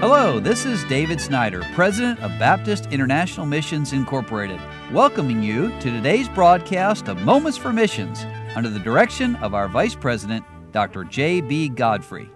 Hello, this is David Snyder, President of Baptist International Missions Incorporated, welcoming you to today's broadcast of Moments for Missions under the direction of our Vice President, Dr. J.B. Godfrey.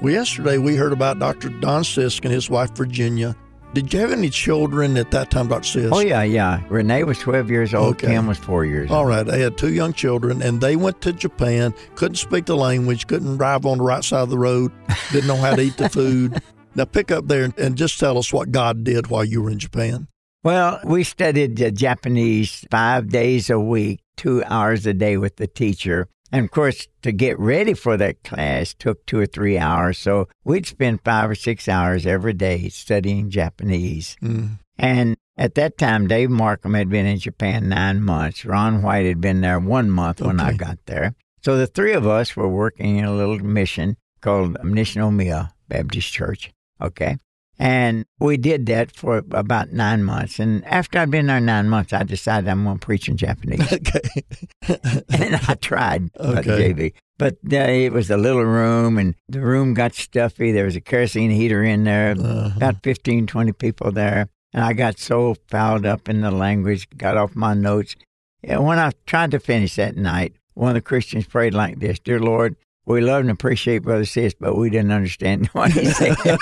Well, yesterday we heard about Dr. Don Sisk and his wife Virginia. Did you have any children at that time, Dr. Sisk? Oh, yeah, yeah. Renee was 12 years old. Okay. Kim was four years All old. right, they had two young children, and they went to Japan. Couldn't speak the language, couldn't drive on the right side of the road, didn't know how to eat the food. Now, pick up there and just tell us what God did while you were in Japan. Well, we studied Japanese five days a week, two hours a day with the teacher. And of course, to get ready for that class took two or three hours. So we'd spend five or six hours every day studying Japanese. Mm. And at that time, Dave Markham had been in Japan nine months. Ron White had been there one month when I got there. So the three of us were working in a little mission called Nishinomiya Baptist Church. Okay. And we did that for about nine months. And after I'd been there nine months, I decided I'm going to preach in Japanese. Okay. and I tried, uh, Okay. JB. But uh, it was a little room, and the room got stuffy. There was a kerosene heater in there, Uh-huh. about 15, 20 people there. And I got so fouled up in the language, got off my notes. And when I tried to finish that night, one of the Christians prayed like this Dear Lord, we love and appreciate Brother Sis, but we didn't understand what he said.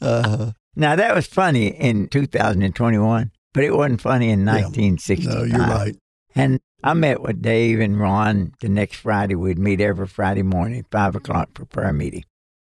uh, now, that was funny in 2021, but it wasn't funny in Yeah. 1965. no, you're right. And I met with Dave and Ron the next Friday. We'd meet every Friday morning, five o'clock for prayer meeting.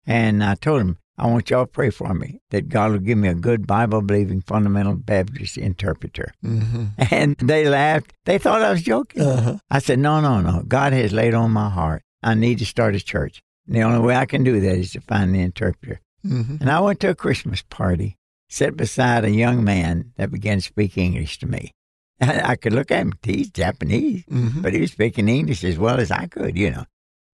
And I told them, I want y'all to pray for me that God will give me a good Bible believing fundamental Baptist interpreter. hmm And they laughed. They thought I was joking. Uh-huh. I said, No, no, no. God has laid on my heart. I need to start a church. And the only way I can do that is to find the interpreter. hmm And I went to a Christmas party, sat beside a young man that began to speak English to me. And I could look at him, he's Japanese, hmm but he was speaking English as well as I could, you know.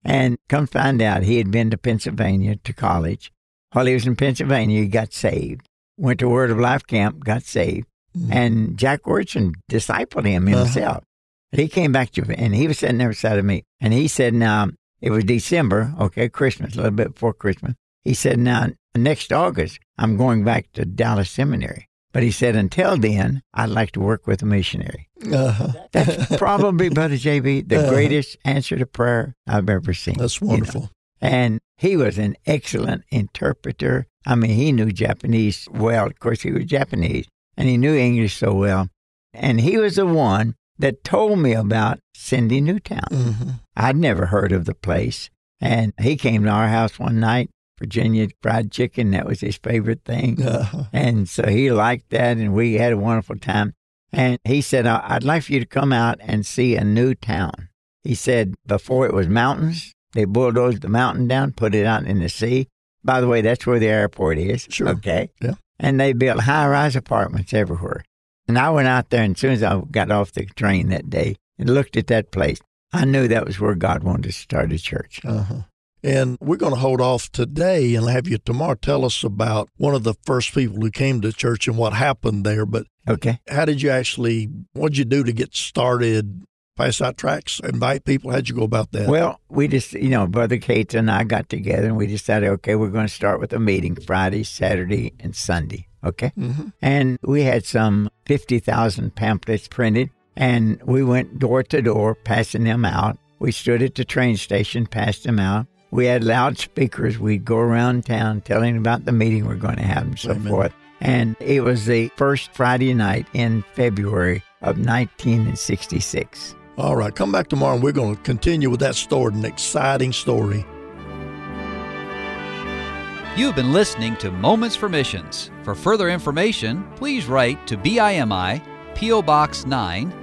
And come find out he had been to Pennsylvania to college. While he was in Pennsylvania, he got saved. Went to Word of Life camp, got saved. And Jack Wyrtzen discipled him Uh-huh. himself. He came back to and he was sitting there beside of me. And he said, Now, it was December, okay, Christmas, a little bit before Christmas. He said, Now, next August, I'm going back to Dallas Seminary. But he said, Until then, I'd like to work with a missionary. Uh-huh. That's probably, Brother JB, the Uh-huh. greatest answer to prayer I've ever seen. That's you know. wonderful. And he was an excellent interpreter. I mean, he knew Japanese well. Of course, he was Japanese, and he knew English so well. And he was the one that told me about Cindy Newtown. Mm hmm I'd never heard of the place. And he came to our house one night, Virginia fried chicken. That was his favorite thing. Uh-huh. And so he liked that, and we had a wonderful time. And he said, "I- I'd like for you to come out and see a new town. He said, before it was mountains, they bulldozed the mountain down, put it out in the sea. By the way, that's where the airport is. Sure. Okay. Yeah. And they built high rise apartments everywhere. And I went out there, and as soon as I got off the train that day and looked at that place, I knew that was where God wanted to start a church. Uh-huh. And we're going to hold off today and have you tomorrow tell us about one of the first people who came to church and what happened there. But Okay. how did you actually, what did you do to get started? Pass out tracts, invite people? How'd you go about that? Well, we just, you know, Brother Kate and I got together and we decided, okay, we're going to start with a meeting Friday, Saturday, and Sunday. Okay. hmm And we had some 50,000 pamphlets printed and we went door to door passing them out. We stood at the train station, passed them out. We had loudspeakers. We'd go around town telling about the meeting we're going to have and so Amen. forth. And it was the first Friday night in February of 1966. All right, come back tomorrow and we're going to continue with that story, an exciting story. You've been listening to Moments for Missions. For further information, please write to BIMI, P.O. Box 9,